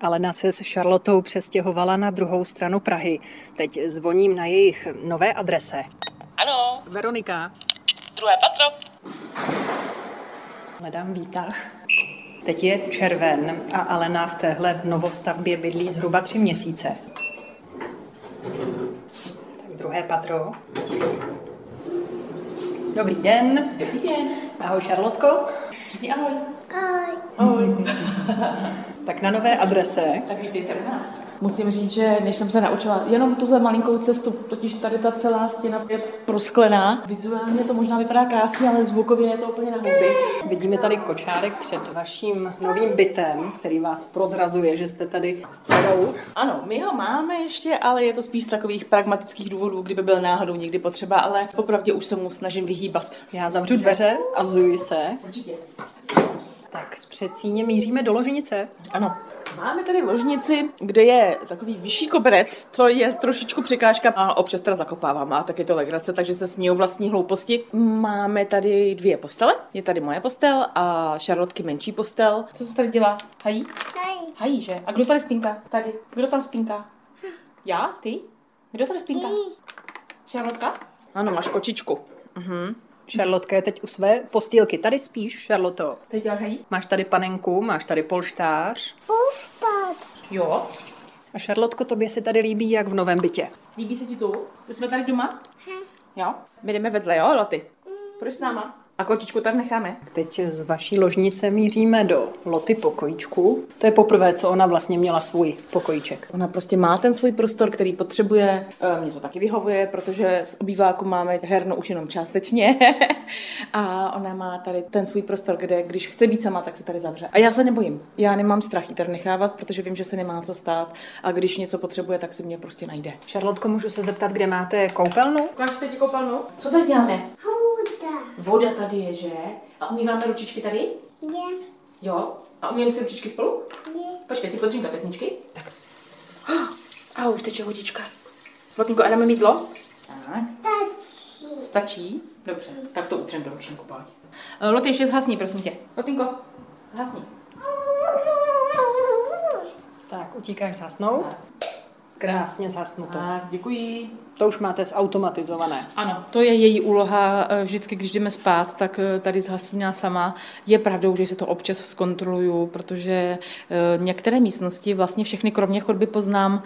Alena se s Charlotou přestěhovala na druhou stranu Prahy. Teď zvoním na jejich nové adrese. Ano, Veronika, druhé patro. hledám výtah. Teď je červen a Alena v téhle novostavbě bydlí zhruba tři měsíce. Tak druhé patro. Dobrý den. Dobrý den. Ahoj, Šarlotko. Řekni ahoj. Ahoj. tak na nové adrese. Tak vítejte u nás. Musím říct, že než jsem se naučila jenom tuhle malinkou cestu, totiž tady ta celá stěna je prosklená. Vizuálně to možná vypadá krásně, ale zvukově je to úplně na huby. Vidíme tady kočárek před vaším novým bytem, který vás prozrazuje, že jste tady s dcerou. Ano, my ho máme ještě, ale je to spíš z takových pragmatických důvodů, kdyby byl náhodou někdy potřeba, ale popravdě už se mu snažím vyhýbat. Já zavřu dveře a zuji se. Určitě. Tak z předsíně míříme do ložnice. Ano. Máme tady ložnici, kde je takový vyšší koberec, to je trošičku překážka a občas teda zakopávám a tak je to legrace, takže se směju vlastní hlouposti. Máme tady dvě postele, je tady moje postel a Charlotky menší postel. Co se tady dělá? Hají? Hej, Hají, že? A kdo tady spínká? Tady. Kdo tam spínká? Já? Ty? Kdo tady spínká? Charlotka? Ano, máš kočičku. Šarlotka je teď u své postýlky. Tady spíš, Šarloto. Teď děláš hají? Máš tady panenku, máš tady polštář. pustat. Jo. A Šarlotko, tobě se tady líbí jak v novém bytě. Líbí se ti tu? My jsme tady doma? Jo. My jdeme vedle, jo, Loty? Proč s náma? A kočičku tak necháme? Teď z vaší ložnice míříme do Loty pokojíčku. To je poprvé, co ona vlastně měla svůj pokojíček. Ona prostě má ten svůj prostor, který potřebuje. E, Mně to taky vyhovuje, protože z obýváku máme hernu už jenom částečně. a ona má tady ten svůj prostor, kde když chce být sama, tak se tady zavře. A já se nebojím. Já nemám strach jí tady nechávat, protože vím, že se nemá co stát. A když něco potřebuje, tak si mě prostě najde. Šarlotko, můžu se zeptat, kde máte koupelnu? Ukážete ti koupelnu? Co tady děláme? Huda. Voda tady je, že? A umýváme ručičky tady? Ne, Jo. A umíme si ručičky spolu? ne. Počkej, ty podřím kapesničky. Tak. A už teče vodička. Lotinko, a dáme mídlo? Tak. Tačí. Stačí? Dobře, tak to utřem do ručníku, pojď. Eh, Loty, ještě zhasni, prosím tě. Lotinko, zhasni. Tak, utíkáš zasnout? Krásně zasnuto. Tak, děkuji. To už máte zautomatizované. Ano, to je její úloha. eh, Vždycky, když jdeme spát, tak eh, tady zhasí nás sama. Je pravdou, že se to občas zkontroluju, protože eh, některé místnosti, vlastně všechny kromě chodby poznám,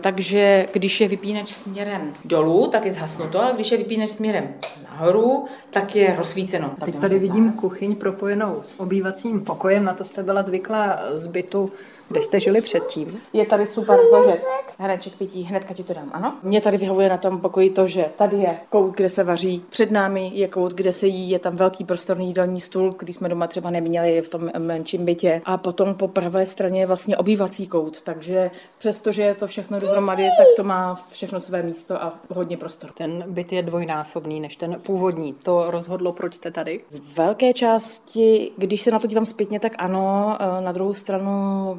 takže když je vypínač směrem dolů, tak je zhasnuto, a když je vypínač směrem nahoru, tak je rozsvíceno. Tak Teď tady vidím kuchyň propojenou s obývacím pokojem, na to jste byla zvyklá z bytu, kde jste žili předtím. Je tady super to, že hrneček pití, hnedka ti to dám, ano. Mně tady vyhovuje na tom pokoji to, že tady je kout, kde se vaří, před námi je kout, kde se jí, je tam velký prostorný jídelní stůl, který jsme doma třeba neměli v tom menším bytě. A potom po pravé straně je vlastně obývací kout, takže přestože je to všechno dohromady, tak to má všechno své místo a hodně prostoru. Ten byt je dvojnásobný než ten původní. To rozhodlo, proč jste tady? Z velké části, když se na to dívám zpětně, tak ano. Eh, Na druhou stranu,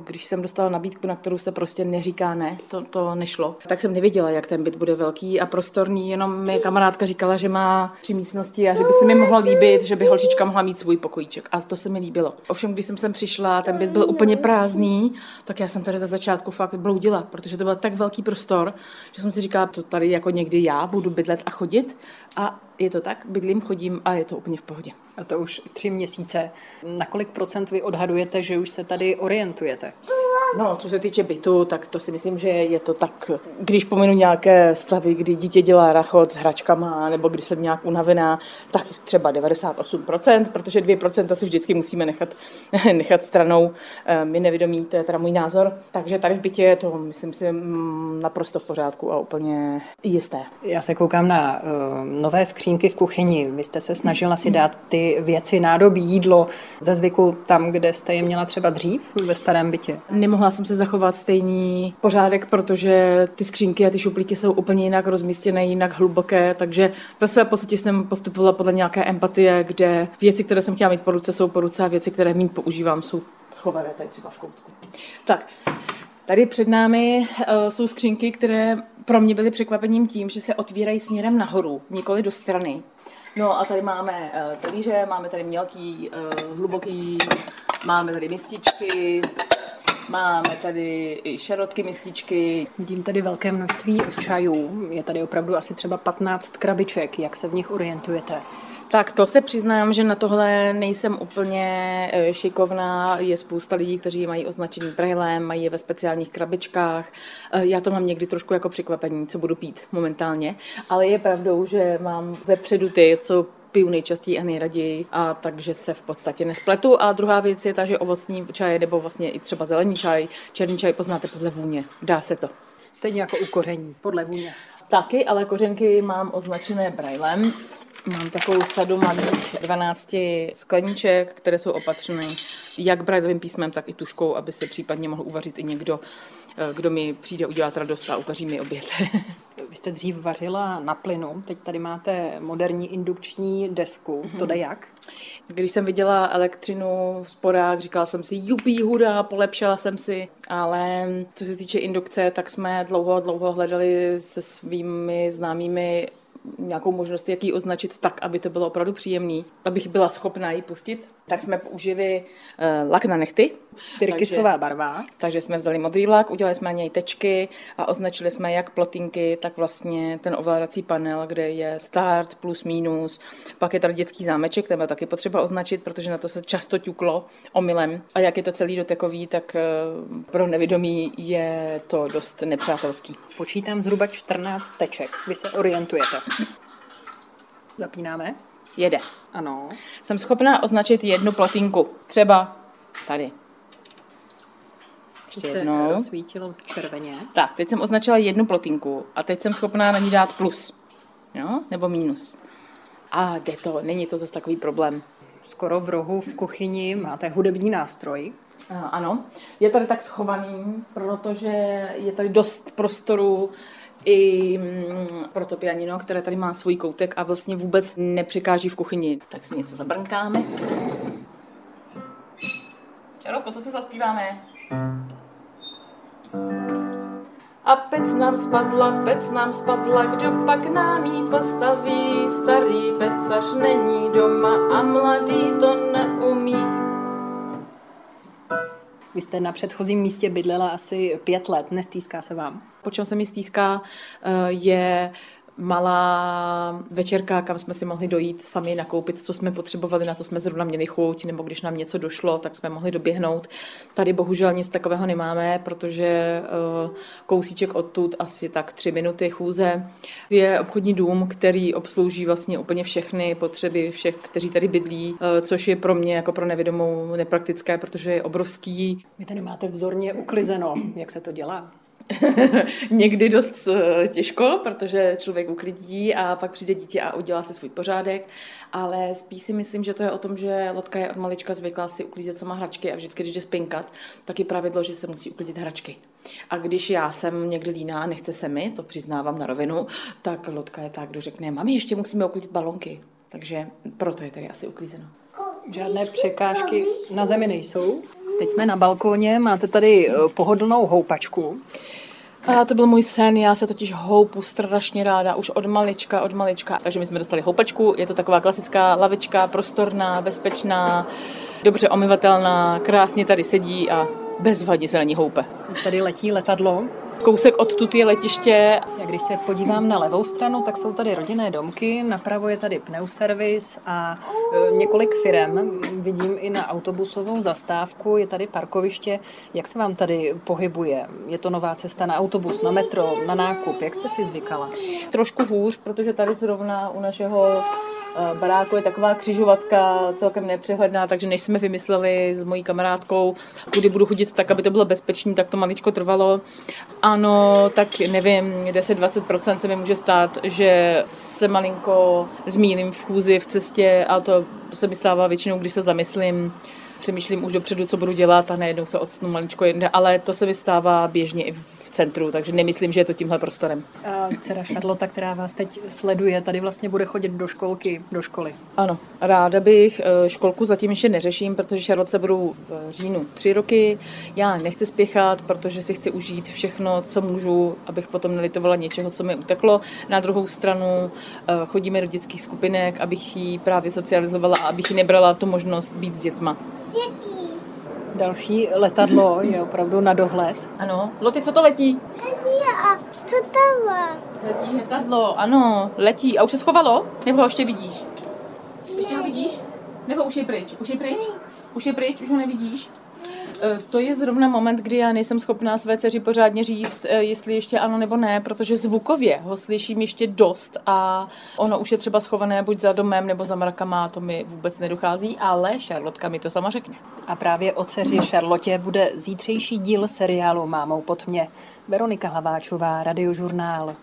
když jsem dostala nabídku, na kterou se prostě neříká ne, to, to nešlo, tak jsem nevěděla, jak ten byt bude velký a prostorný. Jenom mi kamarádka říkala, že má tři místnosti a že by se mi mohlo líbit, že by holčička mohla mít svůj pokojíček. A to se mi líbilo. Ovšem, když jsem sem přišla, ten byt byl úplně prázdný, tak já jsem tady za začátku fakt bloudila, protože to byl tak velký prostor, že jsem si říkala, to tady jako někdy já budu bydlet a chodit. A je to tak, bydlím, chodím a je to úplně v pohodě. A to už tři měsíce. Na kolik procent vy odhadujete, že už se tady orientujete? No, co se týče bytu, tak to si myslím, že je to tak, když pominu nějaké stavy, kdy dítě dělá rachot s hračkama, nebo když jsem nějak unavená, tak třeba 98%, protože 2% si vždycky musíme nechat, nechat stranou. Eh, My nevědomí, to je teda můj názor. Takže tady v bytě je to, myslím si, mm, naprosto v pořádku a úplně jisté. Já se koukám na uh, nové skřínky v kuchyni. Vy jste se snažila si dát ty věci, nádobí, jídlo ze zvyku tam, kde jste je měla třeba dřív ve starém bytě. Nemohla jsem se zachovat stejný pořádek, protože ty skřínky a ty šuplíky jsou úplně jinak rozmístěné, jinak hluboké, takže ve své podstatě jsem postupovala podle nějaké empatie, kde věci, které jsem chtěla mít po ruce, jsou po ruce a věci, které méně používám, jsou schované tady třeba v koutku. Tak, tady před námi uh, jsou skřínky, které pro mě byly překvapením tím, že se otvírají směrem nahoru, nikoli do strany. No a tady máme uh, talíře, máme tady mělký, uh, hluboký, máme tady mističky, Máme tady i šarotky, mističky. Vidím tady velké množství čajů. Je tady opravdu asi třeba 15 krabiček. Jak se v nich orientujete? Tak to se přiznám, že na tohle nejsem úplně eh, šikovná. Je spousta lidí, kteří mají označení brailem, mají je ve speciálních krabičkách. Eh, Já to mám někdy trošku jako překvapení, co budu pít momentálně. Ale je pravdou, že mám vepředu ty, co piju nejčastěji a nejraději, a takže se v podstatě nespletu. A druhá věc je ta, že ovocní čaj nebo vlastně i třeba zelený čaj, černý čaj poznáte podle vůně. Dá se to. Stejně jako u koření, podle vůně. Taky, ale kořenky mám označené brailem. Mám takovou sadu malých 12 skleníček, které jsou opatřeny jak brailovým písmem, tak i tuškou, aby se případně mohl uvařit i někdo, kdo mi přijde udělat radost a uvaří mi oběd. Vy jste dřív vařila na plynu, teď tady máte moderní indukční desku. To jde jak? Když jsem viděla elektřinu v sporách, říkala jsem si, jupí, hurá, polepšila jsem si, ale co se týče indukce, tak jsme dlouho, dlouho hledali se svými známými nějakou možnost, jak ji označit tak, aby to bylo opravdu příjemný, abych byla schopná ji pustit. Tak jsme použili uh, lak na nechty. Tyrkysová barva. Takže jsme vzali modrý lak, udělali jsme na něj tečky a označili jsme jak plotinky, tak vlastně ten ovládací panel, kde je start plus minus. Pak je tady dětský zámeček, ten byl taky potřeba označit, protože na to se často ťuklo omylem. A jak je to celý dotekový, tak uh, pro nevědomí je to dost nepřátelský. Počítám zhruba 14 teček. Vy se orientujete. Zapínáme? Jede. Ano. Jsem schopná označit jednu plotinku. Třeba tady. Ještě Teď se jednou. rozsvítilo červeně. Tak, teď jsem označila jednu plotinku a teď jsem schopná na ní dát plus. Jo? Nebo mínus. A jde to, není to zase takový problém. Skoro v rohu v kuchyni máte hudební nástroj. A, Ano, je tady tak schovaný, protože je tady dost prostoru i mm, pro to pianino, které tady má svůj koutek a vlastně vůbec nepřekáží v kuchyni. Tak si něco zabrnkáme. Čarotko, co se zaspíváme? A pec nám spadla, pec nám spadla, kdo pak nám jí postaví? Starý pecař není doma a mladý to neumí. Vy jste na předchozím místě bydlela asi pět let. Nestýská se vám? Po čem se mi stýská, eh, je malá večerka, kam jsme si mohli dojít sami nakoupit, co jsme potřebovali, na co jsme zrovna měli chuť, nebo když nám něco došlo, tak jsme mohli doběhnout. Tady bohužel nic takového nemáme, protože eh, kousíček odtud asi tak tři minuty chůze je obchodní dům, který obslouží vlastně úplně všechny potřeby všech, kteří tady bydlí, eh, což je pro mě jako pro nevědomou nepraktické, protože je obrovský. Vy tady máte vzorně uklizeno. Jak se to dělá? Někdy dost eh, těžko, protože člověk uklidí a pak přijde dítě a udělá si svůj pořádek, ale spíš si myslím, že to je o tom, že Lotka je od malička zvyklá si uklízet sama hračky a vždycky, když jde spinkat, tak je pravidlo, že se musí uklidit hračky. A když já jsem někdy líná a nechce se mi, to přiznávám na rovinu, tak Lotka je tak, kdo řekne, mami, ještě musíme uklidit balonky. Takže proto je tady asi uklízeno. Žádné překážky na zemi nejsou. Teď jsme na balkóně, máte tady eh, pohodlnou houpačku. A to byl můj sen, já se totiž houpu strašně ráda, už od malička, od malička. Takže my jsme dostali houpačku, je to taková klasická lavička, prostorná, bezpečná, dobře omyvatelná, krásně tady sedí a bezvadně se na ní houpe. Tady letí letadlo. Kousek odtud je letiště, Já když se podívám na levou stranu, tak jsou tady rodinné domky, napravo je tady pneuservis a e, několik firem. Vidím i na autobusovou zastávku, je tady parkoviště. Jak se vám tady pohybuje? Je to nová cesta na autobus, na metro, na nákup? Jak jste si zvykala? trošku hůř, protože tady zrovna u našeho eh, baráku je taková křižovatka celkem nepřehledná, takže než jsme vymysleli s mojí kamarádkou, kudy budu chodit tak, aby to bylo bezpečné, tak to maličko trvalo. Ano, tak nevím, 10-20% se mi může stát, že se malinko zmíním v chůzi, v cestě a to se mi stává většinou, když se zamyslím, přemýšlím už dopředu, co budu dělat a najednou se odstnu maličko jinde, ale to se mi stává běžně i v centru, takže nemyslím, že je to tímhle prostorem. A dcera Charlotte, která vás teď sleduje, tady vlastně bude chodit do školky, do školy. Ano, ráda bych. eh, Školku zatím ještě neřeším, protože Šarlotce budou v říjnu tři roky. Já nechci spěchat, protože si chci užít všechno, co můžu, abych potom nelitovala něčeho, co mi uteklo. Na druhou stranu eh, chodíme do dětských skupinek, abych ji právě socializovala a abych ji nebrala tu možnost být s dětma. Děti. Další letadlo je opravdu na dohled. Ano. Loty, co to letí? Letí a to dává. Letí letadlo, ano, letí. A už se schovalo? Nebo ho ještě vidíš? Ještě ho vidíš? Nebo už je pryč? Už je pryč? Už je pryč? Už ho nevidíš? E, To je zrovna moment, kdy já nejsem schopná své dceři pořádně říct, e, jestli ještě ano nebo ne, protože zvukově ho slyším ještě dost a ono už je třeba schované buď za domem nebo za mrakama, to mi vůbec nedochází, ale Šarlotka mi to sama řekne. A právě o dceři Charlotě bude zítřejší díl seriálu Mámou pod mě. Veronika Hlaváčová, Radiožurnál.